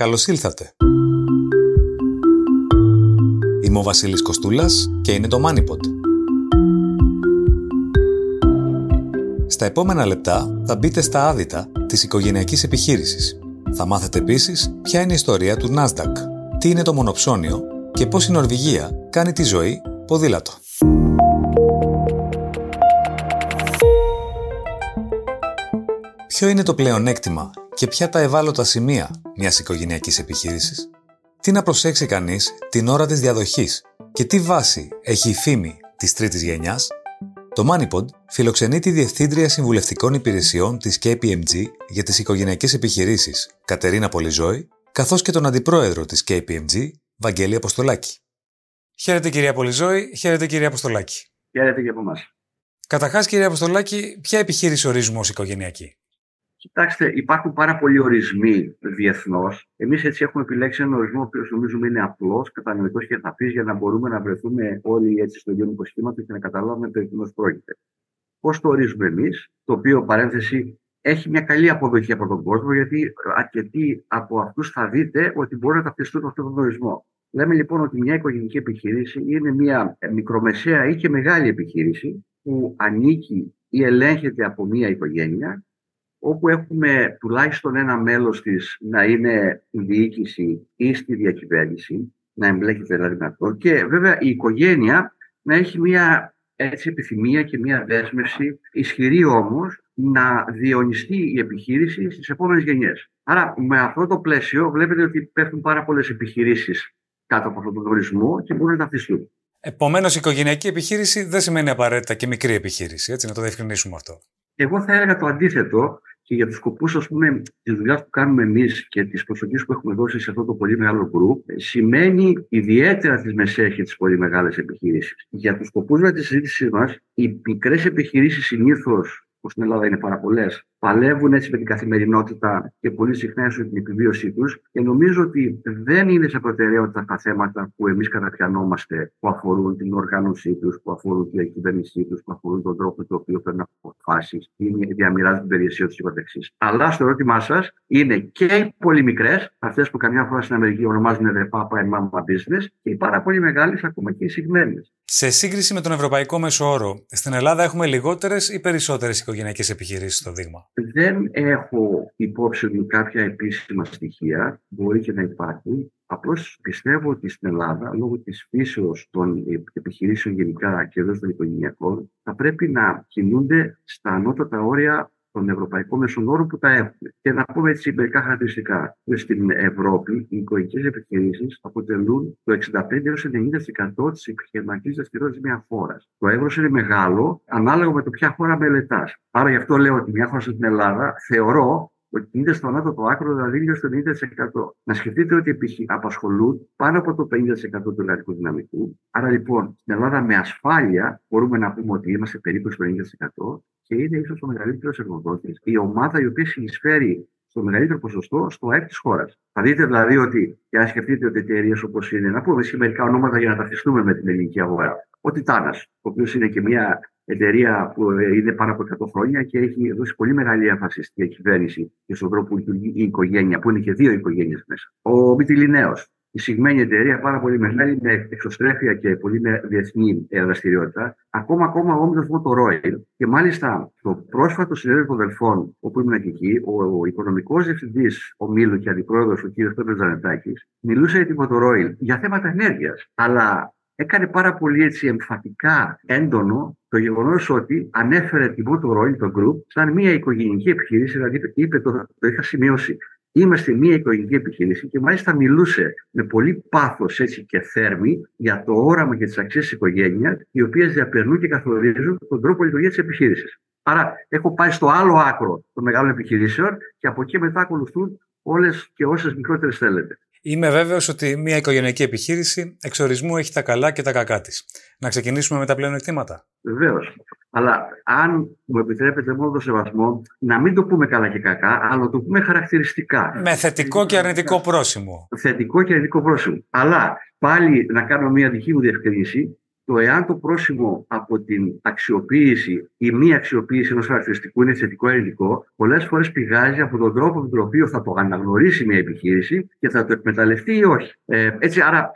Καλώς ήλθατε. Είμαι ο Βασίλης Κοστούλας και είναι το MoneyPod. Στα επόμενα λεπτά θα μπείτε στα άδυτα της οικογενειακής επιχείρησης. Θα μάθετε επίσης ποια είναι η ιστορία του Nasdaq, τι είναι το μονοψώνιο και πώς η Νορβηγία κάνει τη ζωή ποδήλατο. Ποιο είναι το πλεονέκτημα και ποια τα ευάλωτα σημεία μιας οικογενειακής επιχείρησης; Τι να προσέξει κανείς την ώρα της διαδοχής; Και τι βάση έχει η φήμη της τρίτης γενιάς; Το MoneyPod φιλοξενεί τη Διευθύντρια Συμβουλευτικών Υπηρεσιών της KPMG για τις οικογενειακές επιχειρήσεις, Κατερίνα Πολυζόη, καθώς και τον Αντιπρόεδρο της KPMG, Βαγγέλη Αποστολάκη. Χαίρετε κυρία Πολυζόη, χαίρετε κυρία Αποστολάκη. Χαίρετε και από εμάς. Καταρχάς κυρία Αποστολάκη, ποια επιχείρηση ορίζουμε ως οικογενειακή; Κοιτάξτε, υπάρχουν πάρα πολλοί ορισμοί διεθνώς. Εμείς έτσι έχουμε επιλέξει έναν ορισμό, ο οποίος νομίζουμε είναι απλός, κατανοητός και ευθαπή, για να μπορούμε να βρεθούμε όλοι έτσι στο ίδιο υποσχήματος και να καταλάβουμε περί τίνος πρόκειται. Πώς το ορίζουμε εμείς, το οποίο παρένθεση έχει μια καλή αποδοχή από τον κόσμο, γιατί αρκετοί από αυτούς θα δείτε ότι μπορούν να ταυτιστούν αυτόν τον ορισμό. Λέμε λοιπόν ότι μια οικογενειακή επιχείρηση είναι μια μικρομεσαία ή και μεγάλη επιχείρηση που ανήκει ή ελέγχεται από μια οικογένεια όπου έχουμε τουλάχιστον ένα μέλος της να είναι η διοίκηση ή στη διακυβέρνηση, να εμπλέκεται δηλαδή με αυτό και βέβαια η οικογένεια να έχει μια έτσι επιθυμία και μια δέσμευση ισχυρή όμως να διονυστεί η επιχείρηση στις επόμενες γενιές. Άρα με αυτό το πλαίσιο βλέπετε ότι πέφτουν πάρα πολλές επιχειρήσεις κάτω από αυτόν τον ορισμό και μπορούν να ταυτιστούν. Επομένως, η οικογενειακή επιχείρηση δεν σημαίνει απαραίτητα και μικρή επιχείρηση, έτσι, να το διευκρινίσουμε αυτό. Εγώ θα έλεγα το αντίθετο και για τους σκοπούς της δουλειάς που κάνουμε εμείς και τη προσοχή που έχουμε δώσει σε αυτό το πολύ μεγάλο group, σημαίνει ιδιαίτερα τι μεσαίε και τις πολύ μεγάλες επιχειρήσεις. Για τους σκοπούς με τη συζήτησή μας, οι μικρές επιχειρήσεις συνήθως που στην Ελλάδα είναι πάρα πολλές, παλεύουν έτσι με την καθημερινότητα και πολύ συχνά έσω την επιβίωσή τους. Και νομίζω ότι δεν είναι σε προτεραιότητα τα θέματα που εμείς καταπιανόμαστε, που αφορούν την οργάνωσή τους, που αφορούν την διακυβέρνησή τους, που αφορούν τον τρόπο το οποίο παίρνουν αποφάσεις ή διαμοιράζουν την περιουσία τους κ.ο.κ. Αλλά στο ερώτημά σας είναι και οι πολύ μικρές, αυτές που καμιά φορά στην Αμερική ονομάζουν The Papa and Mama Business, και οι πάρα πολύ μεγάλες, ακόμα και οι συγμένες. Σε σύγκριση με τον Ευρωπαϊκό Μέσο Όρο, στην Ελλάδα έχουμε λιγότερες ή περισσότερες οικογενειακές επιχειρήσεις στο δείγμα; Δεν έχω υπόψη μου κάποια επίσημα στοιχεία, μπορεί και να υπάρχει. Απλώς πιστεύω ότι στην Ελλάδα, λόγω της φύσεως των επιχειρήσεων γενικά και εδώ των οικογενειακών, θα πρέπει να κινούνται στα ανώτατα όρια των ευρωπαϊκών μεσονόρων που τα έχουν. Και να πούμε έτσι μερικά χαρακτηριστικά. Στην Ευρώπη, οι οικογενειακέ επιχειρήσεις αποτελούν το 65 90% της επιχειρηματικής δραστηριότητας μιας χώρας. Το εύρος είναι μεγάλο, ανάλογα με το ποια χώρα μελετάς. Άρα γι' αυτό λέω ότι μια χώρα στην Ελλάδα θεωρώ ότι είναι στο ανώτατο άκρο, δηλαδή γύρω στο 90%. Να σκεφτείτε ότι απασχολούν πάνω από το 50% του εργατικού δυναμικού. Άρα λοιπόν, στην Ελλάδα με ασφάλεια μπορούμε να πούμε ότι είμαστε περίπου στο 50% και είναι ίσως ο μεγαλύτερο εργοδότης, η ομάδα η οποία συνεισφέρει στο μεγαλύτερο ποσοστό στο ΑΕΠ της χώρας. Θα δείτε δηλαδή ότι, και αν σκεφτείτε ότι εταιρείες όπως είναι, να πούμε μερικά ονόματα για να ταυτιστούμε με την ελληνική αγορά. Ο Τιτάνας, ο οποίος είναι και μια εταιρεία που είναι πάνω από 100 χρόνια και έχει δώσει πολύ μεγάλη έμφαση στη διακυβέρνηση και στον τρόπο που λειτουργεί η οικογένεια, που είναι και δύο οικογένειες μέσα. Ο Μητυλινέος, η συγκεκριμένη εταιρεία, πάρα πολύ μεγάλη, με εξωστρέφεια και πολύ διεθνή δραστηριότητα. Ακόμα, ακόμα ο όμιλος Royal. Και μάλιστα το πρόσφατο συνέδριο των Δελφών, όπου ήμουν και εκεί, ο, ο οικονομικός διευθυντής ομίλου και αντιπρόεδρος, ο κ. Πέτρος Ζανετάκη, μιλούσε για την Royal για θέματα ενέργειας. Αλλά έκανε πάρα πολύ έτσι εμφατικά έντονο το γεγονός ότι ανέφερε την Royal, το group, σαν μια οικογενειακή επιχείρηση, δηλαδή είπε, το, το είχα σημειώσει, Είμαστε μια οικογενειακή επιχείρηση και μάλιστα μιλούσε με πολύ πάθος και θέρμη για το όραμα και τις αξίες της οικογένειας, οι οποίες διαπερνούν και καθορίζουν τον τρόπο λειτουργίας της επιχείρησης. Άρα, έχω πάει στο άλλο άκρο των μεγάλων επιχειρήσεων και από εκεί μετά ακολουθούν όλες και όσες μικρότερες θέλετε. Είμαι βέβαιος ότι μια οικογενειακή επιχείρηση εξορισμού έχει τα καλά και τα κακά της. Να ξεκινήσουμε με τα πλέον εκτήματα. Βεβαίως. Αλλά αν μου επιτρέπετε μόνο το σεβασμό, να μην το πούμε καλά και κακά, αλλά το πούμε χαρακτηριστικά. Με θετικό και αρνητικό πρόσημο. Θετικό και αρνητικό πρόσημο. Αλλά πάλι να κάνω μια δική μου διευκρίνηση. Το εάν το πρόσημο από την αξιοποίηση ή μη αξιοποίηση ενός χαρακτηριστικού είναι θετικό ή αρνητικό, πολλές φορές πηγάζει από τον τρόπο με τον οποίο θα το αναγνωρίσει μια επιχείρηση και θα το εκμεταλλευτεί ή όχι. Ε, έτσι, άρα,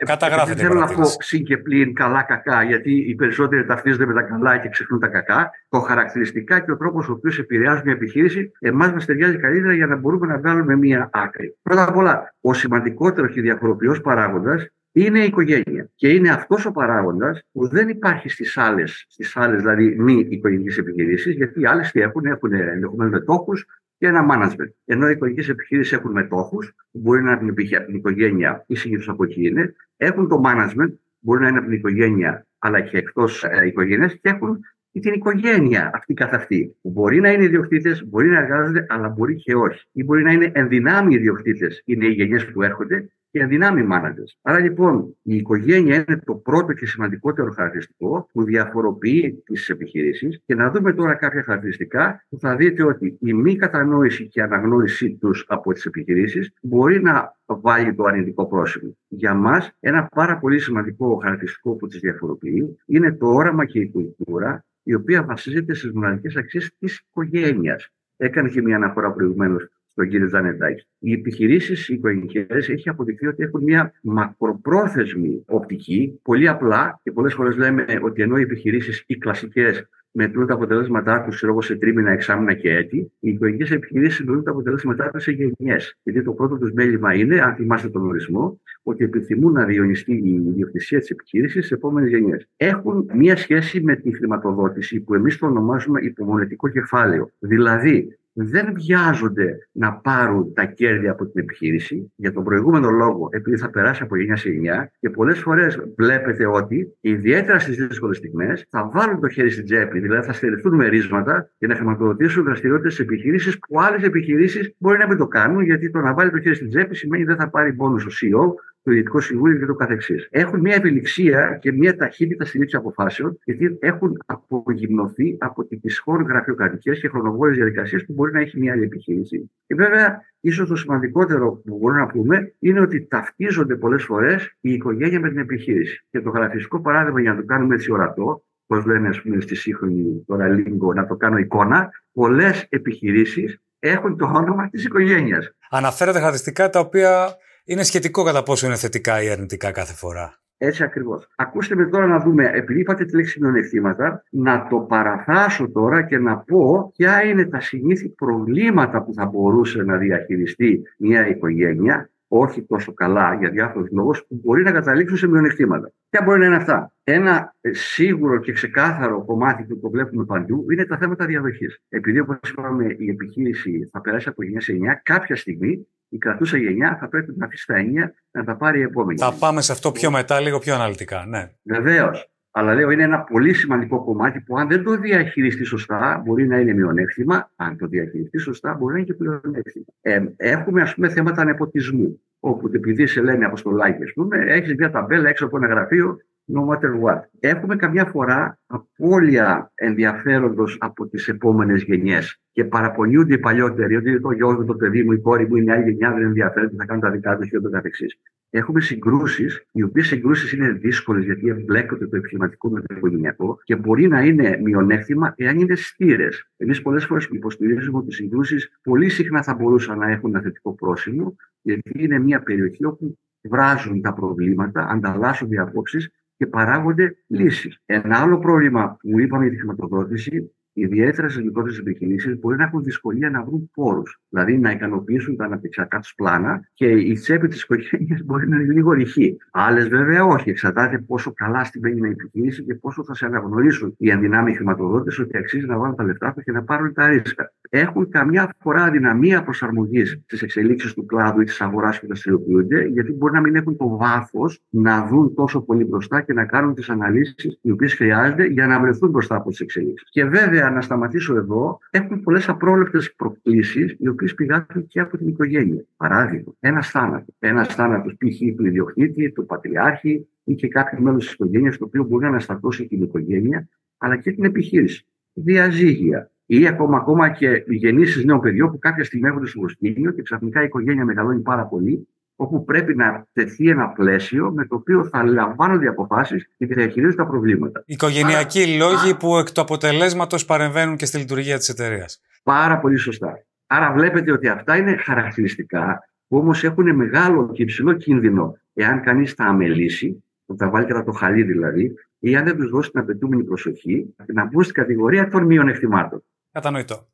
δεν θέλω να πω συν και πλήν καλά-κακά, γιατί οι περισσότεροι ταυτίζονται με τα καλά και ξεχνούν τα κακά. Το χαρακτηριστικά και ο τρόπος ο οποίος επηρεάζουν μια επιχείρηση, εμάς μας ταιριάζει καλύτερα για να μπορούμε να βγάλουμε μια άκρη. Πρώτα απ' όλα, ο σημαντικότερος και διαφοροποιός παράγοντας είναι η οικογένεια. Και είναι αυτός ο παράγοντας που δεν υπάρχει στις άλλες, στις άλλες, δηλαδή μη οικογενειακές επιχειρήσεις, γιατί οι άλλες τι έχουν, έχουν ενδεχομένως μετόχους και ένα management. Ενώ οι οικογενειακές επιχειρήσεις έχουν μετόχους, που μπορεί να είναι από την οικογένεια ή συνήθως από εκεί είναι, έχουν το management, μπορεί να είναι από την οικογένεια αλλά και εκτός ε, οικογένειας, και έχουν την οικογένεια αυτή καθ' αυτή. Μπορεί να είναι ιδιοκτήτες, μπορεί να εργάζονται, αλλά μπορεί και όχι. Ή μπορεί να είναι ενδυνάμοι ιδιοκτήτες, είναι οι γενιές που έρχονται, και αδυνάμει managers. Άρα λοιπόν η οικογένεια είναι το πρώτο και σημαντικότερο χαρακτηριστικό που διαφοροποιεί τις επιχειρήσεις και να δούμε τώρα κάποια χαρακτηριστικά που θα δείτε ότι η μη κατανόηση και αναγνώρισή τους από τις επιχειρήσεις μπορεί να βάλει το αρνητικό πρόσημο. Για μας, ένα πάρα πολύ σημαντικό χαρακτηριστικό που τις διαφοροποιεί είναι το όραμα και η κουλτούρα η οποία βασίζεται στις μοναδικές αξίες της οικογένειας. Έκανε και μια αναφορά προηγουμένως τον κύριο Ζανετάκη. Οι επιχειρήσεις οι οικογενειακές έχει αποδειχθεί ότι έχουν μια μακροπρόθεσμη οπτική. Πολύ απλά και πολλές φορές λέμε ότι ενώ οι επιχειρήσεις οι κλασικές μετρούν τα αποτελέσματά τους ξέρω, σε τρίμηνα, εξάμηνα και έτη, οι οικογενειακές επιχειρήσεις μετρούν τα αποτελέσματά τους σε γενιές. Γιατί το πρώτο τους μέλημα είναι, αν θυμάστε τον ορισμό, ότι επιθυμούν να διονυστεί η ιδιοκτησία της επιχείρησης σε επόμενες γενιές. Έχουν μία σχέση με τη χρηματοδότηση που εμείς το ονομάζουμε υπομονετικό κεφάλαιο. Δηλαδή, δεν βιάζονται να πάρουν τα κέρδη από την επιχείρηση για τον προηγούμενο λόγο, επειδή θα περάσει από γενιά σε γενιά και πολλές φορές βλέπετε ότι ιδιαίτερα στις δύσκολες στιγμές θα βάλουν το χέρι στην τσέπη, δηλαδή θα στηριχθούν μερίσματα για να χρηματοδοτήσουν δραστηριότητες τη επιχειρήσεις που άλλες επιχειρήσεις μπορεί να μην το κάνουν, γιατί το να βάλει το χέρι στην τσέπη σημαίνει δεν θα πάρει πόνου ο CEO, το Ιδιωτικό Συμβούλιο και το καθεξής. Έχουν μια ευελιξία και μια ταχύτητα στη λήψη αποφάσεων, γιατί έχουν απογυμνωθεί από τις δυσχόρε γραφειοκρατικές και χρονοβόρες διαδικασίες που μπορεί να έχει μια άλλη επιχείρηση. Και βέβαια, ίσως το σημαντικότερο που μπορούμε να πούμε είναι ότι ταυτίζονται πολλές φορές η οικογένεια με την επιχείρηση. Και το χαρακτηριστικό παράδειγμα για να το κάνουμε έτσι ορατό, όπω λένε ας πούμε, στη σύγχρονη τώρα λίγο, να το κάνω εικόνα, πολλές επιχειρήσεις έχουν το όνομα της οικογένειας. Αναφέρετε χαρακτηριστικά τα οποία είναι σχετικό κατά πόσο είναι θετικά ή αρνητικά κάθε φορά. Έτσι ακριβώς. Ακούστε με τώρα να δούμε, επειδή είπατε τη λέξη μειονεκτήματα, να το παραφράσω τώρα και να πω ποια είναι τα συνήθι προβλήματα που θα μπορούσε να διαχειριστεί μια οικογένεια, όχι τόσο καλά για διάφορους λόγους, που μπορεί να καταλήξουν σε μειονεκτήματα. Ποια μπορεί να είναι αυτά; Ένα ε, σίγουρο και ξεκάθαρο κομμάτι που το βλέπουμε παντού είναι τα θέματα διαδοχής. Επειδή, όπως είπαμε, η επιχείρηση θα περάσει από γενιά σε γενιά, κάποια στιγμή η κρατούσα γενιά θα πρέπει να αφήσει τα ενία να τα πάρει η επόμενη. Θα πάμε σε αυτό πιο μετά, λίγο πιο αναλυτικά. Ναι. Βεβαίως. Αλλά λέω είναι ένα πολύ σημαντικό κομμάτι που αν δεν το διαχειριστεί σωστά μπορεί να είναι μειονέκτημα. Αν το διαχειριστεί σωστά μπορεί να είναι και πλεονέκτημα. Ε, έχουμε ας πούμε θέματα ανεποτισμού. Όπου επειδή σε λένε αποστολάκι, ας πούμε, έχεις μια ταμπέλα έξω από ένα γραφείο no matter what. Έχουμε καμιά φορά απώλεια ενδιαφέροντος από τις επόμενες γενιές και παραπονιούνται οι παλιότεροι ότι το γιος μου, το παιδί μου, η κόρη μου, είναι άλλη γενιά, δεν ενδιαφέρεται, θα κάνουν τα δικά τους και ούτω καθεξής. Έχουμε συγκρούσεις, οι οποίες συγκρούσεις είναι δύσκολες γιατί εμπλέκονται το επιχειρηματικό με το οικογενειακό και μπορεί να είναι μειονέκτημα εάν είναι στήρες. Εμείς πολλές φορές υποστηρίζουμε ότι οι συγκρούσεις πολύ συχνά θα μπορούσαν να έχουν ένα θετικό πρόσημο, γιατί είναι μια περιοχή όπου βράζουν τα προβλήματα, ανταλλάσσουν οι απόψεις και παράγονται λύσεις. Ένα άλλο πρόβλημα που είπαμε για τη χρηματοδότηση ιδιαίτερα στις μικρότερες επιχειρήσει, μπορεί να έχουν δυσκολία να βρουν πόρους. Δηλαδή να ικανοποιήσουν τα αναπτυξιακά τους πλάνα και η τσέπη της οικογένειας μπορεί να είναι λίγο ρηχή. Άλλες βέβαια όχι. Εξαρτάται πόσο καλά στην η επιχείρηση και πόσο θα σε αναγνωρίσουν οι ενδυνάμοι χρηματοδότες ότι αξίζει να βάλουν τα λεφτά τους και να πάρουν τα ρίσκα. Έχουν καμιά φορά αδυναμία προσαρμογής στις εξελίξεις του κλάδου ή της αγοράς που δραστηριοποιούνται, γιατί μπορεί να μην έχουν το βάθος να δουν τόσο πολύ μπροστά και να κάνουν τις αναλύσεις οι οποίες χρειάζονται για να βρεθούν μπροστά από τις εξελίξεις. Και βέβαια να σταματήσω εδώ, έχουν πολλές απρόβλεπτες προκλήσεις, οι οποίες πηγάζουν και από την οικογένεια. Παράδειγμα, ένας θάνατος. Ένας θάνατος π.χ. του ιδιοκτήτη, του πατριάρχη ή και κάποιος μέλος της οικογένειας, το οποίο μπορεί να αναστατώσει την οικογένεια, αλλά και την επιχείρηση. Διαζύγια. Ή ακόμα, ακόμα και γεννήσεις νέων παιδιών που κάποια στιγμή έρχονται στο προσκήνιο και ξαφνικά η οικογένεια μεγαλώνει πάρα πολύ όπου πρέπει να τεθεί ένα πλαίσιο με το οποίο θα λαμβάνονται αποφάσεις και θα διαχειρίζονται τα προβλήματα. Οικογενειακοί Άρα, λόγοι που εκ του αποτελέσματος παρεμβαίνουν και στη λειτουργία της εταιρείας. Πάρα πολύ σωστά. Άρα βλέπετε ότι αυτά είναι χαρακτηριστικά που όμως έχουν μεγάλο και υψηλό κίνδυνο εάν κανείς τα αμελήσει, που τα βάλει κατά το χαλί δηλαδή, ή αν δεν τους δώσει την απαιτούμενη προσοχή, να μπουν στην κατηγορία των μειονεκτημάτων. Κατανοητό.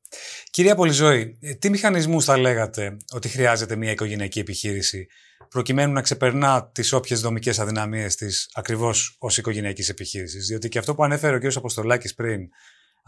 Κυρία Πολυζώη, τι μηχανισμούς θα λέγατε ότι χρειάζεται μια οικογενειακή επιχείρηση προκειμένου να ξεπερνά τις όποιες δομικές αδυναμίες της ακριβώς ως οικογενειακής επιχείρησης; Διότι και αυτό που ανέφερε ο κ. Αποστολάκης πριν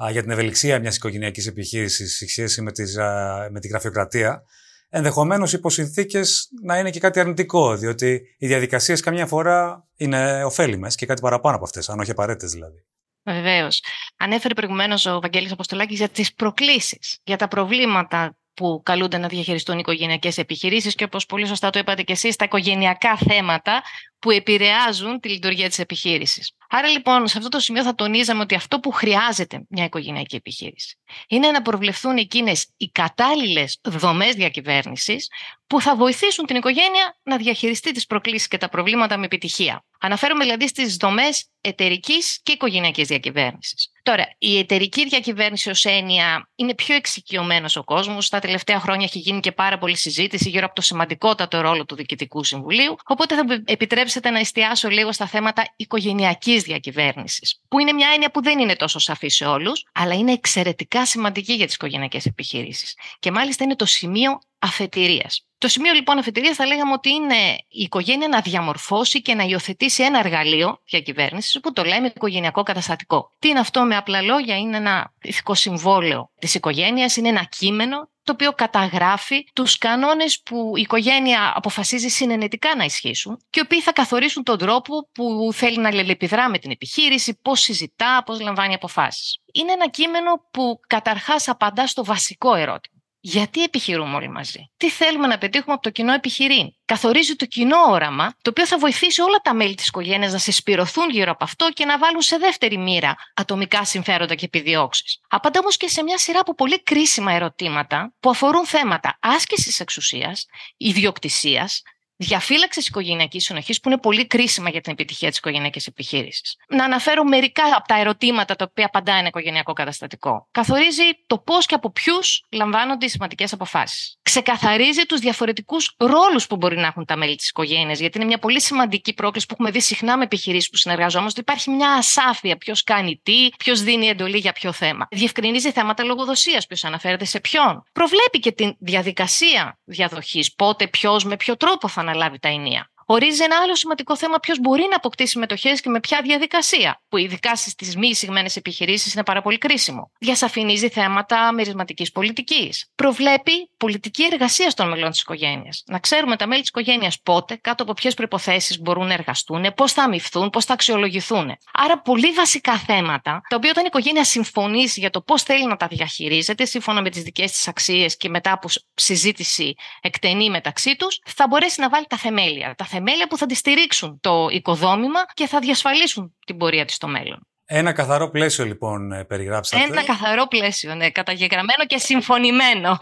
α, για την ευελιξία μιας οικογενειακής επιχείρησης σε σχέση με, τις, α, με τη γραφειοκρατία, ενδεχομένως υπό συνθήκες να είναι και κάτι αρνητικό, διότι οι διαδικασίες καμιά φορά είναι ωφέλιμες και κάτι παραπάνω από αυτές, αν όχι απαραίτητες δηλαδή. Βεβαίως. Ανέφερε προηγουμένως ο Βαγγέλης Αποστολάκης για τις προκλήσεις, για τα προβλήματα που καλούνται να διαχειριστούν οι οικογενειακές επιχειρήσεις και όπως πολύ σωστά το είπατε και εσείς, τα οικογενειακά θέματα που επηρεάζουν τη λειτουργία της επιχείρησης. Άρα λοιπόν, σε αυτό το σημείο θα τονίζαμε ότι αυτό που χρειάζεται μια οικογενειακή επιχείρηση είναι να προβλεφθούν εκείνες οι κατάλληλες δομές διακυβέρνησης που θα βοηθήσουν την οικογένεια να διαχειριστεί τις προκλήσεις και τα προβλήματα με επιτυχία. Αναφέρομαι δηλαδή στις δομές εταιρικής και οικογενειακής διακυβέρνησης. Τώρα, η εταιρική διακυβέρνηση ως έννοια είναι πιο εξοικειωμένος ο κόσμος. Τα τελευταία χρόνια έχει γίνει και πάρα πολλή συζήτηση γύρω από το σημαντικότατο ρόλο του Διοικητικού Συμβουλίου. Οπότε θα επιτρέψετε να εστιάσω λίγο στα θέματα οικογενειακής διακυβέρνησης, που είναι μια έννοια που δεν είναι τόσο σαφή σε όλους, αλλά είναι εξαιρετικά σημαντική για τις οικογενειακές επιχειρήσεις. Και μάλιστα είναι το σημείο αφετηρίας. Το σημείο λοιπόν αφετηρίας θα λέγαμε ότι είναι η οικογένεια να διαμορφώσει και να υιοθετήσει ένα εργαλείο διακυβέρνησης που το λέμε οικογενειακό καταστατικό. Τι είναι αυτό με απλά λόγια, είναι ένα ηθικό συμβόλαιο της οικογένειας, είναι ένα κείμενο το οποίο καταγράφει τους κανόνες που η οικογένεια αποφασίζει συνενετικά να ισχύσουν και οι οποίοι θα καθορίσουν τον τρόπο που θέλει να λελεπιδρά με την επιχείρηση, πώς συζητά, πώς λαμβάνει αποφάσεις. Είναι ένα κείμενο που καταρχάς απαντά στο βασικό ερώτημα. Γιατί επιχειρούμε όλοι μαζί; Τι θέλουμε να πετύχουμε από το κοινό επιχειρήν; Καθορίζει το κοινό όραμα, το οποίο θα βοηθήσει όλα τα μέλη της οικογένειας να συσπηρωθούν γύρω από αυτό και να βάλουν σε δεύτερη μοίρα ατομικά συμφέροντα και επιδιώξεις. Απαντά όμως και σε μια σειρά από πολύ κρίσιμα ερωτήματα που αφορούν θέματα άσκησης εξουσίας, ιδιοκτησίας, διαφύλαξη οικογενειακής συνοχής, που είναι πολύ κρίσιμα για την επιτυχία της οικογενειακής επιχείρησης. Να αναφέρω μερικά από τα ερωτήματα τα οποία απαντά ένα οικογενειακό καταστατικό. Καθορίζει το πώς και από ποιους λαμβάνονται οι σημαντικές αποφάσεις. Ξεκαθαρίζει τους διαφορετικούς ρόλους που μπορεί να έχουν τα μέλη της οικογένειας, γιατί είναι μια πολύ σημαντική πρόκληση που έχουμε δει συχνά με επιχειρήσεις που συνεργαζόμαστε. Υπάρχει μια ασάφεια ποιος κάνει τι, ποιος δίνει εντολή για ποιο θέμα. Διευκρινίζει θέματα λογοδοσίας, ποιος αναφέρεται σε ποιον. Προβλέπει και τη διαδικασία διαδοχής, πότε, ποιος, με ποιο τρόπο θα αναλάβει τα ενία. Ορίζει ένα άλλο σημαντικό θέμα ποιος μπορεί να αποκτήσει μετοχές και με ποια διαδικασία, που ειδικά στις μη εισηγμένες επιχειρήσεις είναι πάρα πολύ κρίσιμο. Διασαφηνίζει θέματα μερισματική πολιτικής. Προβλέπει πολιτική εργασία των μελών της οικογένειας. Να ξέρουμε τα μέλη της οικογένειας πότε, κάτω από ποιες προποθέσει μπορούν να εργαστούν, πώς θα αμυφθούν, πώς θα αξιολογηθούν. Άρα, πολύ βασικά θέματα, τα οποία όταν η οικογένεια συμφωνήσει για το πώς θέλει να τα διαχειρίζεται, σύμφωνα με τις δικές της αξίες και μετά από συζήτηση εκτενή μεταξύ τους, θα μπορέσει να βάλει τα θεμέλια. Τα θεμέλια που θα τη στηρίξουν το οικοδόμημα και θα διασφαλίσουν την πορεία της στο μέλλον. Ένα καθαρό πλαίσιο λοιπόν ε, περιγράψατε. Ένα καθαρό πλαίσιο, ναι, καταγεγραμμένο και συμφωνημένο.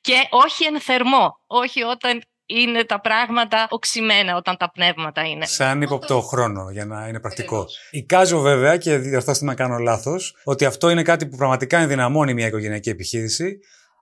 Και όχι εν θερμό, όχι όταν είναι τα πράγματα οξυμένα όταν τα πνεύματα είναι. Σαν υποπτό χρόνο, για να είναι πρακτικό. Εικάζω βέβαια, και διορθώστε να κάνω λάθος, ότι αυτό είναι κάτι που πραγματικά ενδυναμώνει μια οικογενειακή επιχείρηση,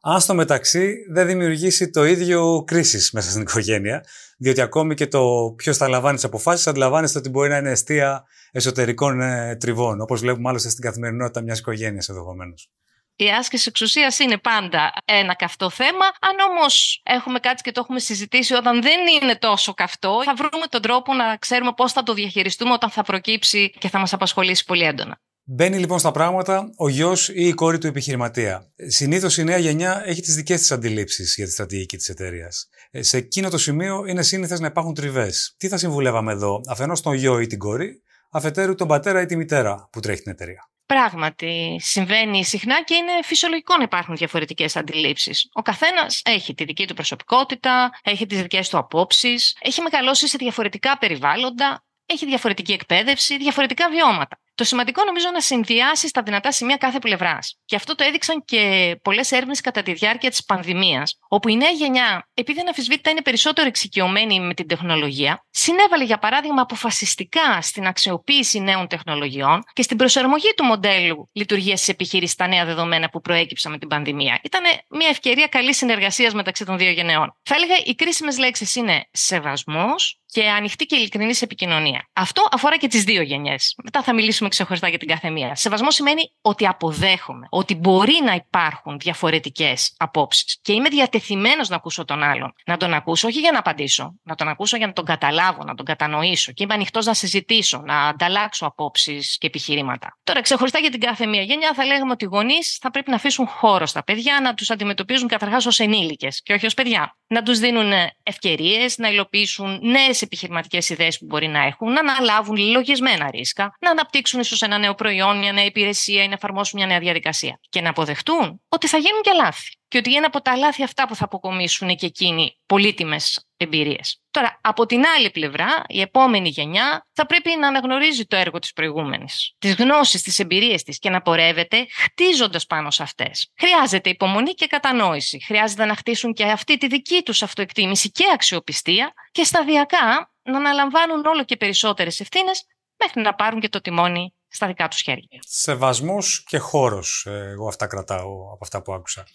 αν στο μεταξύ δεν δημιουργήσει το ίδιο κρίση μέσα στην οικογένεια. Διότι ακόμη και το ποιος θα λαμβάνει τις αποφάσεις, αντιλαμβάνεστε ότι μπορεί να είναι αιστεία εσωτερικών ε, τριβών, όπως βλέπουμε άλλωστε στην καθημερινότητα μιας οικογένειας ενδεχομένως. Η άσκηση εξουσίας είναι πάντα ένα καυτό θέμα. Αν όμως έχουμε κάτι και το έχουμε συζητήσει όταν δεν είναι τόσο καυτό, θα βρούμε τον τρόπο να ξέρουμε πώς θα το διαχειριστούμε όταν θα προκύψει και θα μας απασχολήσει πολύ έντονα. Μπαίνει λοιπόν στα πράγματα ο γιος ή η κόρη του επιχειρηματία. Συνήθως η νέα γενιά έχει τις δικές της αντιλήψεις για τη στρατηγική της εταιρείας. Ε, σε εκείνο το σημείο είναι σύνηθες να υπάρχουν τριβές. Τι θα συμβουλεύαμε εδώ, αφενός τον γιο ή την κόρη, αφετέρου τον πατέρα ή τη μητέρα που τρέχει την εταιρεία; Πράγματι, συμβαίνει συχνά και είναι φυσιολογικό να υπάρχουν διαφορετικές αντιλήψεις. Ο καθένας έχει τη δική του προσωπικότητα, έχει τις δικές του απόψεις, έχει μεγαλώσει σε διαφορετικά περιβάλλοντα, έχει διαφορετική εκπαίδευση, διαφορετικά βιώματα. Το σημαντικό νομίζω να συνδυάσεις τα δυνατά σημεία κάθε πλευράς. Και αυτό το έδειξαν και πολλές έρευνες κατά τη διάρκεια της πανδημίας, όπου η νέα γενιά, επειδή αναφυσβήτητα είναι περισσότερο εξοικειωμένη με την τεχνολογία, συνέβαλε για παράδειγμα αποφασιστικά στην αξιοποίηση νέων τεχνολογιών και στην προσαρμογή του μοντέλου λειτουργίας της επιχείρησης στα νέα δεδομένα που προέκυψαν με την πανδημία. Ήταν μια ευκαιρία καλής συνεργασίας μεταξύ των δύο γενεών. Θα έλεγα οι κρίσιμες λέξεις είναι σεβασμός, και ανοιχτή και ειλικρινή επικοινωνία. Αυτό αφορά και τις δύο γενιές. Μετά θα μιλήσουμε ξεχωριστά για την κάθε μία. Σεβασμό σημαίνει ότι αποδέχομαι ότι μπορεί να υπάρχουν διαφορετικές απόψεις και είμαι διατεθειμένος να ακούσω τον άλλον. Να τον ακούσω όχι για να απαντήσω, να τον ακούσω για να τον καταλάβω, να τον κατανοήσω και είμαι ανοιχτός να συζητήσω, να ανταλλάξω απόψεις και επιχειρήματα. Τώρα, ξεχωριστά για την κάθε μία γενιά, θα λέγαμε ότι οι γονείς θα πρέπει να αφήσουν χώρο στα παιδιά, να τους αντιμετωπίζουν καταρχάς ως ενήλικες και όχι ως παιδιά. Να τους δίνουν ευκαιρίες, να υλοποιήσουν νέες επιχειρηματικές ιδέες που μπορεί να έχουν, να αναλάβουν λογισμένα ρίσκα, να αναπτύξουν ίσως ένα νέο προϊόν, μια νέα υπηρεσία ή να εφαρμόσουν μια νέα διαδικασία. Και να αποδεχτούν ότι θα γίνουν και λάθη. Και ότι είναι από τα λάθη αυτά που θα αποκομίσουν και εκείνοι πολύτιμες εμπειρίες. Τώρα, από την άλλη πλευρά, η επόμενη γενιά θα πρέπει να αναγνωρίζει το έργο της προηγούμενης, τις γνώσεις, τις εμπειρίες της και να πορεύεται χτίζοντας πάνω σε αυτές. Χρειάζεται υπομονή και κατανόηση. Χρειάζεται να χτίσουν και αυτή τη δική τους αυτοεκτίμηση και αξιοπιστία και σταδιακά να αναλαμβάνουν όλο και περισσότερες ευθύνες μέχρι να πάρουν και το τιμόνι στα δικά τους χέρια. Σεβασμός και χώρος. Ε, εγώ αυτά κρατάω από αυτά που άκουσα.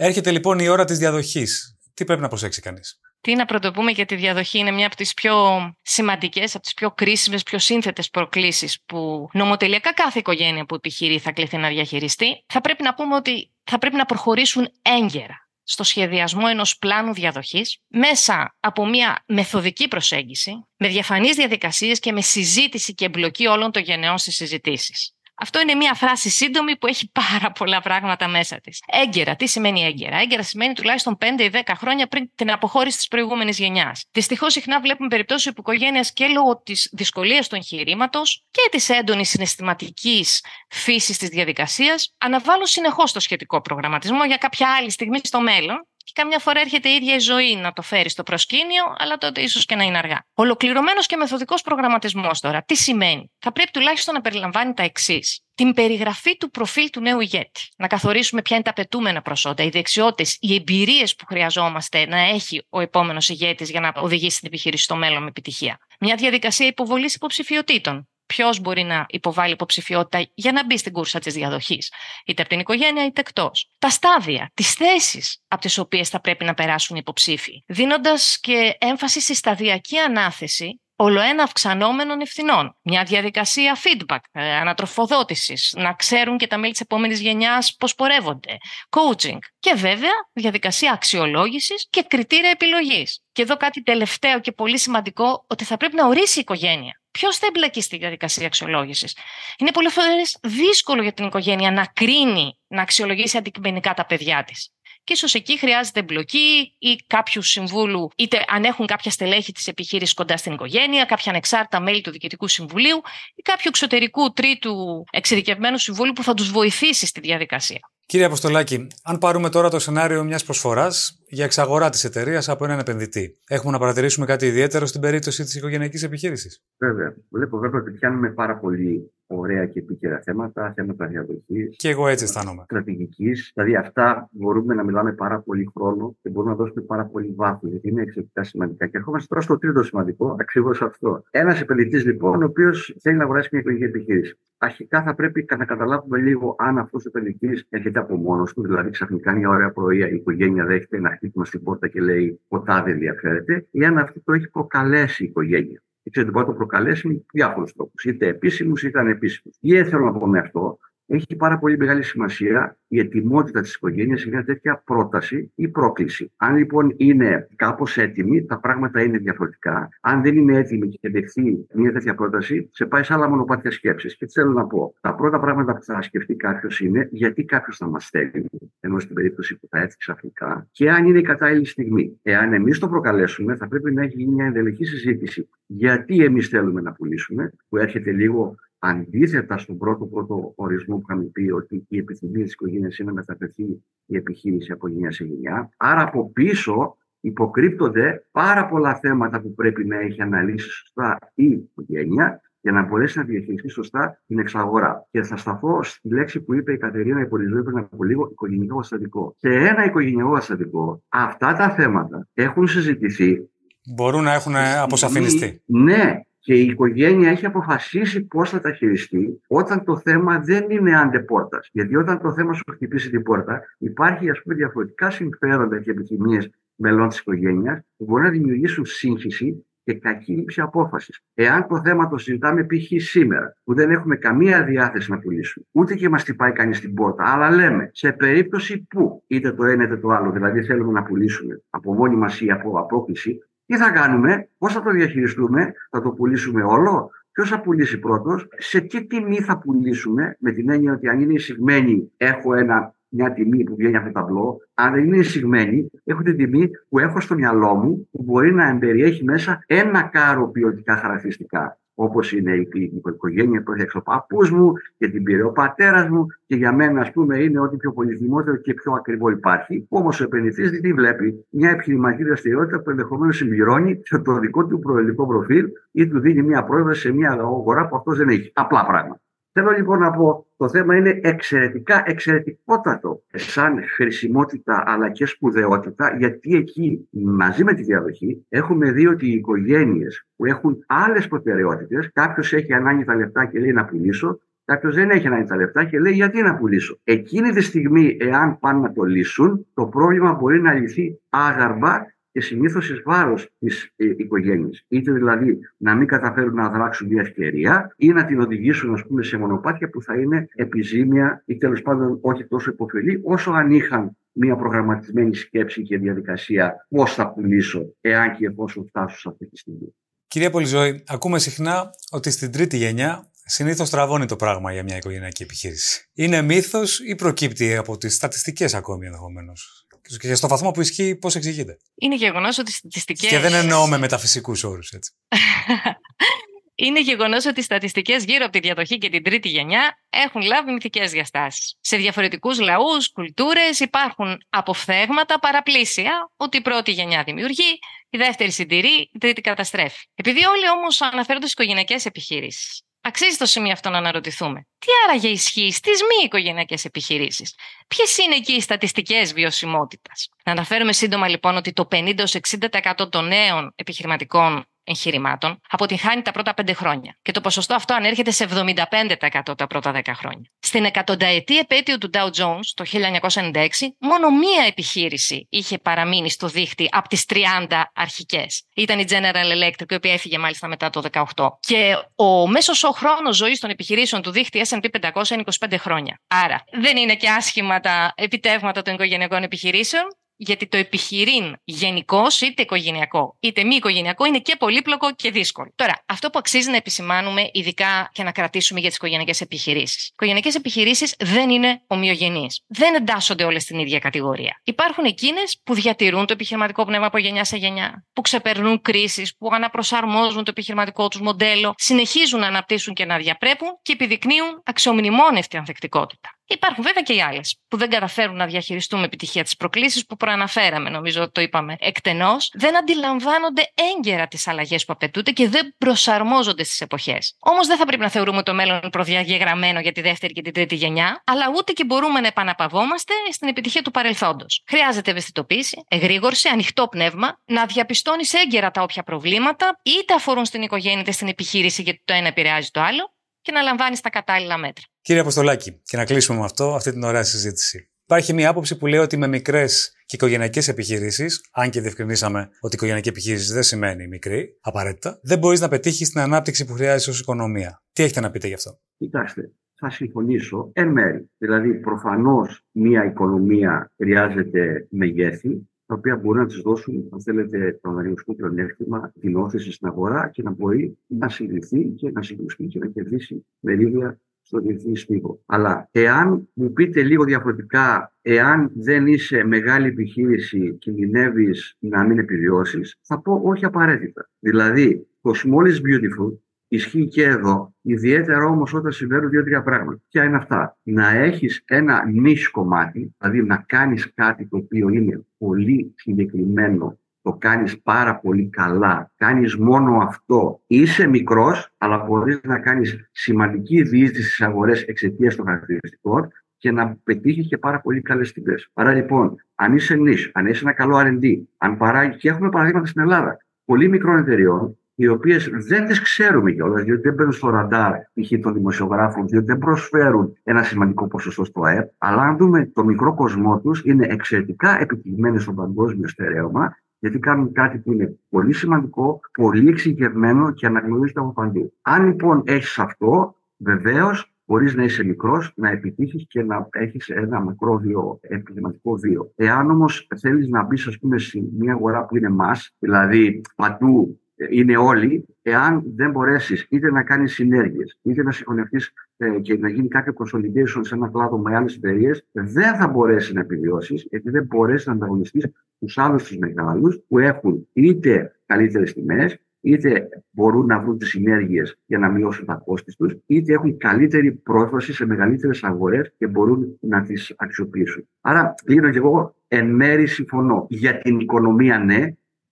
Έρχεται λοιπόν η ώρα της διαδοχής. Τι πρέπει να προσέξει κανείς; Τι να πρωτοπούμε για τη διαδοχή είναι μια από τις πιο σημαντικές, από τις πιο κρίσιμες, πιο σύνθετες προκλήσεις που νομοτελειακά κάθε οικογένεια που επιχειρεί θα κληθεί να διαχειριστεί. Θα πρέπει να πούμε ότι θα πρέπει να προχωρήσουν έγκαιρα στο σχεδιασμό ενός πλάνου διαδοχής μέσα από μια μεθοδική προσέγγιση, με διαφανείς διαδικασίες και με συζήτηση και εμπλοκή όλων των γενεών στις συζητήσεις. Αυτό είναι μια φράση σύντομη που έχει πάρα πολλά πράγματα μέσα της. Έγκαιρα. Τι σημαίνει έγκαιρα; Έγκαιρα σημαίνει τουλάχιστον 5 ή 10 χρόνια πριν την αποχώρηση της προηγούμενης γενιάς. Δυστυχώς, συχνά βλέπουμε περιπτώσεις που οικογένεια και λόγω της δυσκολίας του εγχειρήματος και της έντονης συναισθηματικής φύσης της διαδικασίας αναβάλουν συνεχώς το σχετικό προγραμματισμό για κάποια άλλη στιγμή στο μέλλον και καμιά φορά έρχεται η ίδια η ζωή να το φέρει στο προσκήνιο, αλλά τότε ίσως και να είναι αργά. Ολοκληρωμένος και μεθοδικός προγραμματισμός τώρα. Τι σημαίνει; Θα πρέπει τουλάχιστον να περιλαμβάνει τα εξής. Την περιγραφή του προφίλ του νέου ηγέτη. Να καθορίσουμε ποια είναι τα απαιτούμενα προσόντα, οι δεξιότητες, οι εμπειρίες που χρειαζόμαστε να έχει ο επόμενος ηγέτης για να οδηγήσει την επιχείρηση στο μέλλον με επιτυχία. Μια διαδικασία υποβολής υποψηφιωτήτων ποιος μπορεί να υποβάλει υποψηφιότητα για να μπει στην κούρσα της διαδοχής, είτε από την οικογένεια είτε εκτός. Τα στάδια, τις θέσεις από τις οποίες θα πρέπει να περάσουν οι υποψήφοι, δίνοντας και έμφαση στη σταδιακή ανάθεση ολοένα αυξανόμενων ευθυνών. Μια διαδικασία feedback, ε, ανατροφοδότησης, να ξέρουν και τα μέλη της επόμενης γενιάς πώς πορεύονται, coaching και βέβαια διαδικασία αξιολόγησης και κριτήρια επιλογής. Και εδώ κάτι τελευταίο και πολύ σημαντικό, ότι θα πρέπει να ορίσει η οικογένεια. Ποιος θα εμπλακεί στη διαδικασία αξιολόγησης; Είναι πολλές φορές δύσκολο για την οικογένεια να κρίνει, να αξιολογήσει αντικειμενικά τα παιδιά της. Και ίσως εκεί χρειάζεται εμπλοκή ή κάποιου συμβούλου, είτε αν έχουν κάποια στελέχη της επιχείρησης κοντά στην οικογένεια, κάποια ανεξάρτητα μέλη του Διοικητικού Συμβουλίου ή κάποιου εξωτερικού τρίτου εξειδικευμένου συμβούλου που θα τους βοηθήσει στη διαδικασία. Κύριε Αποστολάκη, αν πάρουμε τώρα το σενάριο μιας προσφοράς για εξαγορά της εταιρείας από έναν επενδυτή, έχουμε να παρατηρήσουμε κάτι ιδιαίτερο στην περίπτωση της οικογενειακής επιχείρησης. Βέβαια. Βλέπω βέβαια ότι πιάνουμε πάρα πολύ ωραία και επίκαιρα θέματα, θέματα διαδοχής. Και εγώ έτσι αισθάνομαι. Στρατηγικής. Δηλαδή, αυτά μπορούμε να μιλάμε πάρα πολύ χρόνο και μπορούμε να δώσουμε πάρα πολύ βάθος, γιατί είναι εξαιρετικά σημαντικά. Και ερχόμαστε τώρα στο τρίτο σημαντικό, ακριβώς αυτό. Ένας επενδυτής, λοιπόν, ο οποίος θέλει να αγοράσει μια οικογενειακή επιχείρηση. Αρχικά θα πρέπει να καταλάβουμε λίγο αν αυτός ο επενδυτής έρχεται από μόνος του, δηλαδή ξαφνικά μια ωραία πρωί η οικογένεια δέχεται ένα χτύπημα στην πόρτα και λέει Ποτά δεν ενδιαφέρεται, ή αν αυτό το έχει προκαλέσει η οικογένεια. Και ξέρετε, μπορεί να το προκαλέσει με διάφορους τρόπους, είτε επίσημους είτε ανεπίσημους. Τι θέλω να πω με αυτό, έχει πάρα πολύ μεγάλη σημασία η ετοιμότητα της οικογένειας για μια τέτοια πρόταση ή πρόκληση. Αν λοιπόν είναι κάπως έτοιμη, τα πράγματα είναι διαφορετικά. Αν δεν είναι έτοιμη και δεχθεί μια τέτοια πρόταση, σε πάει σε άλλα μονοπάτια σκέψης. Και τι θέλω να πω. Τα πρώτα πράγματα που θα σκεφτεί κάποιος είναι γιατί κάποιος θα μας στέλνει, ενώ στην περίπτωση που θα έρθει ξαφνικά, και αν είναι η κατάλληλη στιγμή. Εάν εμείς το προκαλέσουμε, θα πρέπει να έχει γίνει μια ενδελεχή συζήτηση. Γιατί εμείς θέλουμε να πουλήσουμε, που έρχεται λίγο Αντίθετα στον πρώτο πρώτο ορισμό που είχαμε πει ότι η επιθυμία της οικογένειας είναι να μεταφερθεί η επιχείρηση από γενιά σε γενιά. Άρα από πίσω υποκρύπτονται πάρα πολλά θέματα που πρέπει να έχει αναλύσει σωστά η οικογένεια για να μπορέσει να διαχειριστεί σωστά την εξαγορά. Και θα σταθώ στη λέξη που είπε η Κατερίνα Υπολιζόη πριν από λίγο, οικογενειακό καταστατικό. Σε ένα οικογενειακό καταστατικό, αυτά τα θέματα έχουν συζητηθεί. Μπορούν να έχουν αποσαφινιστεί. Ναι, και η οικογένεια έχει αποφασίσει πώς θα τα χειριστεί όταν το θέμα δεν είναι αντεπόρτας. Γιατί όταν το θέμα σου χτυπήσει την πόρτα, υπάρχει ας πούμε, διαφορετικά συμφέροντα και επιθυμίες μελών της οικογένειας που μπορεί να δημιουργήσουν σύγχυση και κακή λήψη απόφασης. Εάν το θέμα το συζητάμε π.χ. σήμερα, που δεν έχουμε καμία διάθεση να πουλήσουμε, ούτε και μας τυπάει κανείς την πόρτα, αλλά λέμε σε περίπτωση που είτε το ένα είτε το άλλο, δηλαδή θέλουμε να πουλήσουμε από μόνοι μας ή από απόκληση, τι θα κάνουμε, πώς θα το διαχειριστούμε, θα το πουλήσουμε όλο, ποιος θα πουλήσει πρώτος, σε τι τιμή θα πουλήσουμε, με την έννοια ότι αν είναι εισηγμένη, έχω ένα, μια τιμή που βγαίνει από το ταμπλό. Αν δεν είναι εισηγμένη, έχω την τιμή που έχω στο μυαλό μου, που μπορεί να εμπεριέχει μέσα ένα κάρο ποιοτικά χαρακτηριστικά όπως είναι η, οικογένεια που έχει ο παππούς μου και την πήρε ο πατέρας μου και για μένα, ας πούμε, είναι ό,τι πιο πολυθυμότερο και πιο ακριβό υπάρχει. Όμως ο επενδυτής τι βλέπει, μια επιχειρηματική δραστηριότητα που ενδεχομένως συμπληρώνει το δικό του προελικό προφίλ ή του δίνει μια πρόσβαση σε μια αγορά που αυτός δεν έχει. Απλά πράγματα. Θέλω λοιπόν να πω, το θέμα είναι εξαιρετικά, εξαιρετικότατο σαν χρησιμότητα αλλά και σπουδαιότητα, γιατί εκεί μαζί με τη διαδοχή έχουμε δει ότι οι οικογένειες που έχουν άλλες προτεραιότητες, κάποιος έχει ανάγκη τα λεφτά και λέει να πουλήσω, Κάποιος δεν έχει ανάγκη τα λεφτά και λέει γιατί να πουλήσω; Εκείνη τη στιγμή, εάν πάνε να το λύσουν, το πρόβλημα μπορεί να λυθεί άγαρμα και συνήθως εις βάρος της ε, οικογένειας. Είτε δηλαδή να μην καταφέρουν να δράξουν μια ευκαιρία ή να την οδηγήσουν ας πούμε, σε μονοπάτια που θα είναι επιζήμια ή τέλος πάντων όχι τόσο υποφελή όσο αν είχαν μια προγραμματισμένη σκέψη και διαδικασία πώς θα πουλήσω εάν και εφόσον φτάσω σε αυτή τη στιγμή. Κυρία Πολυζώη, ακούμε συχνά ότι στην τρίτη γενιά συνήθως τραβώνει το πράγμα για μια οικογενειακή επιχείρηση. Είναι μύθος ή προκύπτει από τις στατιστικές ακόμη ενδεχομένως; Και στο βαθμό που ισχύει, πώς εξηγείται; Είναι γεγονός ότι οι στατιστικές. Και δεν εννοώ με μεταφυσικούς όρους, έτσι. είναι γεγονός ότι οι στατιστικές γύρω από τη διαδοχή και την τρίτη γενιά έχουν λάβει μυθικές διαστάσεις. Σε διαφορετικούς λαούς, κουλτούρες υπάρχουν αποφθέγματα, παραπλήσια, ότι η πρώτη γενιά δημιουργεί, η δεύτερη συντηρεί, η τρίτη καταστρέφει. Επειδή όλοι όμως αναφέρονται στις οικογενειακές επιχειρήσει, Αξίζει το σημείο αυτό να αναρωτηθούμε. Τι άραγε ισχύει στις μη οικογενειακές επιχειρήσεις, Ποιες είναι εκεί οι στατιστικές βιωσιμότητας; Να αναφέρουμε σύντομα λοιπόν ότι το 50-60% των νέων επιχειρηματικών εγχειρημάτων αποτυγχάνει τα πρώτα πέντε χρόνια. Και το ποσοστό αυτό ανέρχεται σε 75% τα πρώτα δέκα χρόνια. Στην εκατονταετή επέτειο του Dow Jones το 1996, μόνο μία επιχείρηση είχε παραμείνει στο δίχτυ από τις 30 αρχικές. Ήταν η General Electric, η οποία έφυγε μάλιστα μετά το 2018. Και ο μέσος ο χρόνος ζωής των επιχειρήσεων του δίχτυ SP 500 είναι 25 χρόνια. Άρα δεν είναι και άσχημα τα επιτεύγματα των οικογενειακών επιχειρήσεων γιατί το επιχειρήν γενικό, είτε οικογενειακό είτε μη οικογενειακό, είναι και πολύπλοκο και δύσκολο. Τώρα, αυτό που αξίζει να επισημάνουμε, ειδικά και να κρατήσουμε για τις οικογενειακές επιχειρήσεις. Οι οικογενειακές επιχειρήσεις δεν είναι ομοιογενείς. Δεν εντάσσονται όλες στην ίδια κατηγορία. Υπάρχουν εκείνες που διατηρούν το επιχειρηματικό πνεύμα από γενιά σε γενιά, που ξεπερνούν κρίσεις, που αναπροσαρμόζουν το επιχειρηματικό τους μοντέλο, συνεχίζουν να αναπτύσσουν και να διαπρέπουν και επιδεικνύουν αξιομνημόνευτη ανθεκτικότητα. Υπάρχουν βέβαια και οι άλλες που δεν καταφέρουν να διαχειριστούν με επιτυχία τις προκλήσεις που προαναφέραμε, νομίζω το είπαμε εκτενώς, δεν αντιλαμβάνονται έγκαιρα τις αλλαγές που απαιτούνται και δεν προσαρμόζονται στις εποχές. Όμως δεν θα πρέπει να θεωρούμε το μέλλον προδιαγεγραμμένο για τη δεύτερη και την τρίτη γενιά, αλλά ούτε και μπορούμε να επαναπαυόμαστε στην επιτυχία του παρελθόντος. Χρειάζεται ευαισθητοποίηση, εγρήγορση, ανοιχτό πνεύμα, να διαπιστώνεις έγκαιρα τα όποια προβλήματα, είτε αφορούν στην οικογένεια είτε στην επιχείρηση, γιατί το ένα επηρεάζει το άλλο, και να λαμβάνεις τα κατάλληλα μέτρα. Κύριε Αποστολάκη, και να κλείσουμε με αυτό, αυτή την ωραία συζήτηση. Υπάρχει μια άποψη που λέει ότι με μικρές και οικογενειακές επιχειρήσεις, αν και διευκρινίσαμε ότι η οικογενειακή επιχείρηση δεν σημαίνει μικρή, απαραίτητα, δεν μπορείς να πετύχεις την ανάπτυξη που χρειάζεσαι ως οικονομία. Τι έχετε να πείτε γι' αυτό; Κοιτάξτε, θα συμφωνήσω εν μέρη. Δηλαδή, προφανώς μια οικονομία χρειάζεται μεγέθη, τα οποία μπορούν να τη δώσουν, αν θέλετε, το αναλυτικό πλεονέκτημα, την όθηση στην αγορά και να μπορεί να συγκριθεί και να συγκριθεί και να κερδίσει μερίδια στο διεθνής στίβο. Αλλά εάν μου πείτε λίγο διαφορετικά, εάν δεν είσαι μεγάλη επιχείρηση, κινδυνεύεις να μην επιβιώσεις, θα πω όχι απαραίτητα. Δηλαδή, το small is beautiful Ισχύει και εδώ, ιδιαίτερα όμως όταν συμβαίνουν δύο-τρία πράγματα. Ποια είναι αυτά; Να έχεις ένα νης κομμάτι, δηλαδή να κάνεις κάτι το οποίο είναι πολύ συγκεκριμένο το κάνεις πάρα πολύ καλά, κάνεις μόνο αυτό, είσαι μικρός, αλλά μπορείς να κάνεις σημαντική διείσδυση στις αγορές εξαιτίας των χαρακτηριστικών και να πετύχεις και πάρα πολύ καλές τιμές. Άρα λοιπόν, αν είσαι νης, αν είσαι ένα καλό RD, αν παράγεις, και έχουμε παραδείγματα στην Ελλάδα πολύ μικρών εταιριών, οι οποίες δεν τις ξέρουμε κιόλας, διότι δεν μπαίνουν στο ραντάρ π.χ. των δημοσιογράφων, διότι δεν προσφέρουν ένα σημαντικό ποσοστό στο ΑΕΠ. Αλλά αν δούμε το μικρό κοσμό τους, είναι εξαιρετικά επιτυχημένοι στο παγκόσμιο στερέωμα, γιατί κάνουν κάτι που είναι πολύ σημαντικό, πολύ εξηγευμένο και αναγνωρίζεται από παντού. Αν λοιπόν έχεις αυτό, βεβαίως μπορείς να είσαι μικρός, να επιτύχεις και να έχεις ένα μακρό βίο, επιχειρηματικό βίο. Εάν όμως θέλεις να μπεις, ας πούμε, σε μια αγορά που είναι μα, δηλαδή παντού είναι όλοι, εάν δεν μπορέσεις είτε να κάνεις συνέργειες, είτε να συγχωνευτείς ε, και να γίνει κάποιο consolidation σε ένα κλάδο με άλλες εταιρείες, δεν θα μπορέσεις να επιβιώσεις, γιατί δεν μπορέσεις να ανταγωνιστείς τους άλλους τους μεγάλους που έχουν είτε καλύτερες τιμές, είτε μπορούν να βρουν τις συνέργειες για να μειώσουν τα κόστη τους, είτε έχουν καλύτερη πρόσβαση σε μεγαλύτερες αγορές και μπορούν να τις αξιοποιήσουν. Άρα, κλείνω και εγώ εν μέρη συμφωνώ. Για την οικονομία, ναι,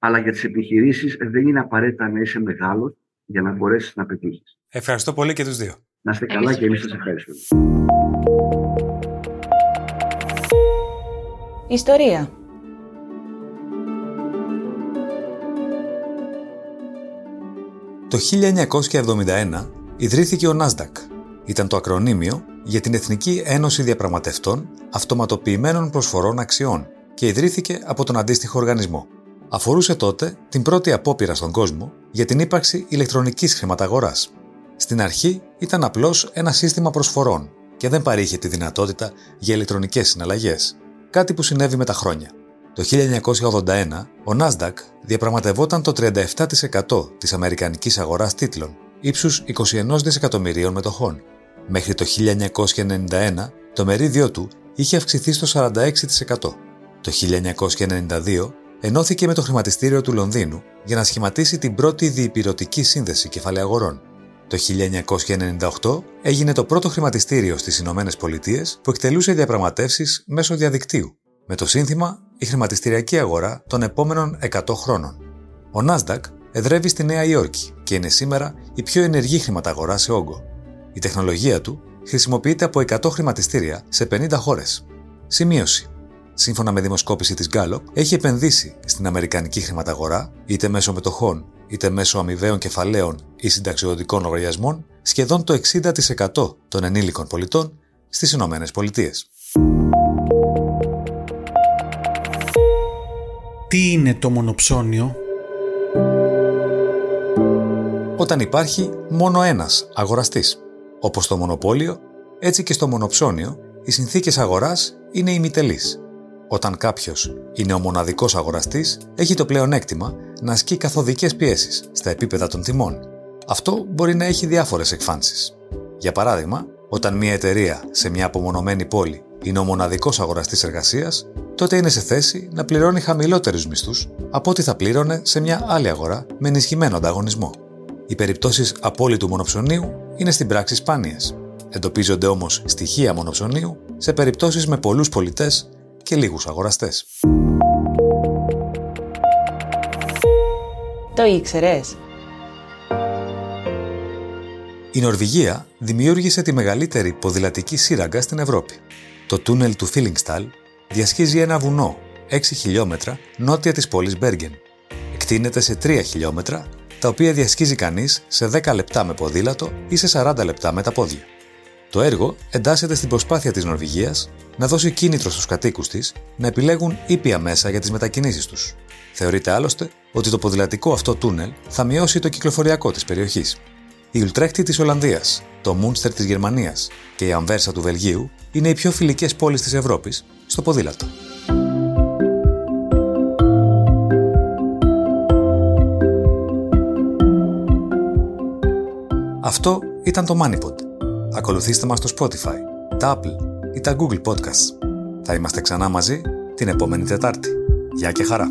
αλλά για τις επιχειρήσεις δεν είναι απαραίτητα να είσαι μεγάλος για να μπορέσεις να πετύχεις. Ευχαριστώ πολύ και τους δύο. Να είστε καλά και εμείς σας ευχαριστούμε. Ιστορία. Το 1971 ιδρύθηκε ο Nasdaq. Ήταν το ακρονίμιο για την Εθνική Ένωση Διαπραγματευτών Αυτοματοποιημένων Προσφορών Αξιών και ιδρύθηκε από τον αντίστοιχο οργανισμό. Αφορούσε τότε την πρώτη απόπειρα στον κόσμο για την ύπαρξη ηλεκτρονικής χρηματαγοράς. Στην αρχή ήταν απλώς ένα σύστημα προσφορών και δεν παρήχε τη δυνατότητα για ηλεκτρονικές συναλλαγές, κάτι που συνέβη με τα χρόνια. Το 1981, ο Nasdaq διαπραγματευόταν το 37% της αμερικανικής αγοράς τίτλων, ύψους 21 δισεκατομμυρίων μετοχών. Μέχρι το 1991, το μερίδιο του είχε αυξηθεί στο 46%. Το 1992, ενώθηκε με το χρηματιστήριο του Λονδίνου για να σχηματίσει την πρώτη διυπηρωτική σύνδεση κεφαλαίων Το 1998 έγινε το πρώτο χρηματιστήριο στις Ηνωμένες Πολιτείες που εκτελούσε διαπραγματεύσεις μέσω διαδικτύου με το σύνθημα «Η χρηματιστηριακή αγορά των επόμενων 100 χρόνων». Ο Nasdaq εδρεύει στη Νέα Υόρκη και είναι σήμερα η πιο ενεργή χρηματαγορά σε όγκο. Η τεχνολογία του χρησιμοποιείται από 100 χρηματιστήρια σε 50 χώρες. Σημείωση. Σύμφωνα με δημοσκόπηση της Gallup, έχει επενδύσει στην Αμερικανική χρηματαγορά, είτε μέσω μετοχών, είτε μέσω αμοιβαίων κεφαλαίων ή συνταξιοδοτικών λογαριασμών, σχεδόν το 60% των ενήλικων πολιτών στις Ηνωμένες Πολιτείες. Τι είναι το μονοψώνιο; Όταν υπάρχει μόνο ένας αγοραστής. Όπως στο μονοπόλιο, έτσι και στο μονοψώνιο, οι συνθήκες αγοράς είναι ημιτελείς. Όταν κάποιος είναι ο μοναδικός αγοραστής, έχει το πλεονέκτημα να ασκεί καθοδικές πιέσεις στα επίπεδα των τιμών. Αυτό μπορεί να έχει διάφορες εκφάνσεις. Για παράδειγμα, όταν μια εταιρεία σε μια απομονωμένη πόλη είναι ο μοναδικός αγοραστής εργασίας, τότε είναι σε θέση να πληρώνει χαμηλότερους μισθούς από ό,τι θα πλήρωνε σε μια άλλη αγορά με ενισχυμένο ανταγωνισμό. Οι περιπτώσεις απόλυτου μονοψωνίου είναι στην πράξη σπάνιες. Εντοπίζονται όμως στοιχεία μονοψωνίου σε περιπτώσεις με πολλούς πολιτές και λίγους αγοραστές. Το ήξερες; Η Νορβηγία δημιούργησε τη μεγαλύτερη ποδηλατική σύραγγα στην Ευρώπη. Το τούνελ του Φίλινγκσταλ διασχίζει ένα βουνό 6 χιλιόμετρα νότια της πόλης Μπέργεν. Εκτείνεται σε 3 χιλιόμετρα, τα οποία διασχίζει κανείς σε 10 λεπτά με ποδήλατο ή σε 40 λεπτά με τα πόδια. Το έργο εντάσσεται στην προσπάθεια της Νορβηγίας να δώσει κίνητρο στους κατοίκους της να επιλέγουν ήπια μέσα για τις μετακινήσεις τους. Θεωρείται άλλωστε ότι το ποδηλατικό αυτό τούνελ θα μειώσει το κυκλοφοριακό της περιοχής. Η Ουλτρέχτη της Ολλανδίας, το Μούνστερ της Γερμανίας και η Αμβέρσα του Βελγίου είναι οι πιο φιλικές πόλεις της Ευρώπης στο ποδήλατο. Αυτό ήταν το MoneyPod. Ακολουθήστε μας στο Spotify, τα Apple ή τα Google Podcasts. Θα είμαστε ξανά μαζί την επόμενη Τετάρτη. Γεια και χαρά!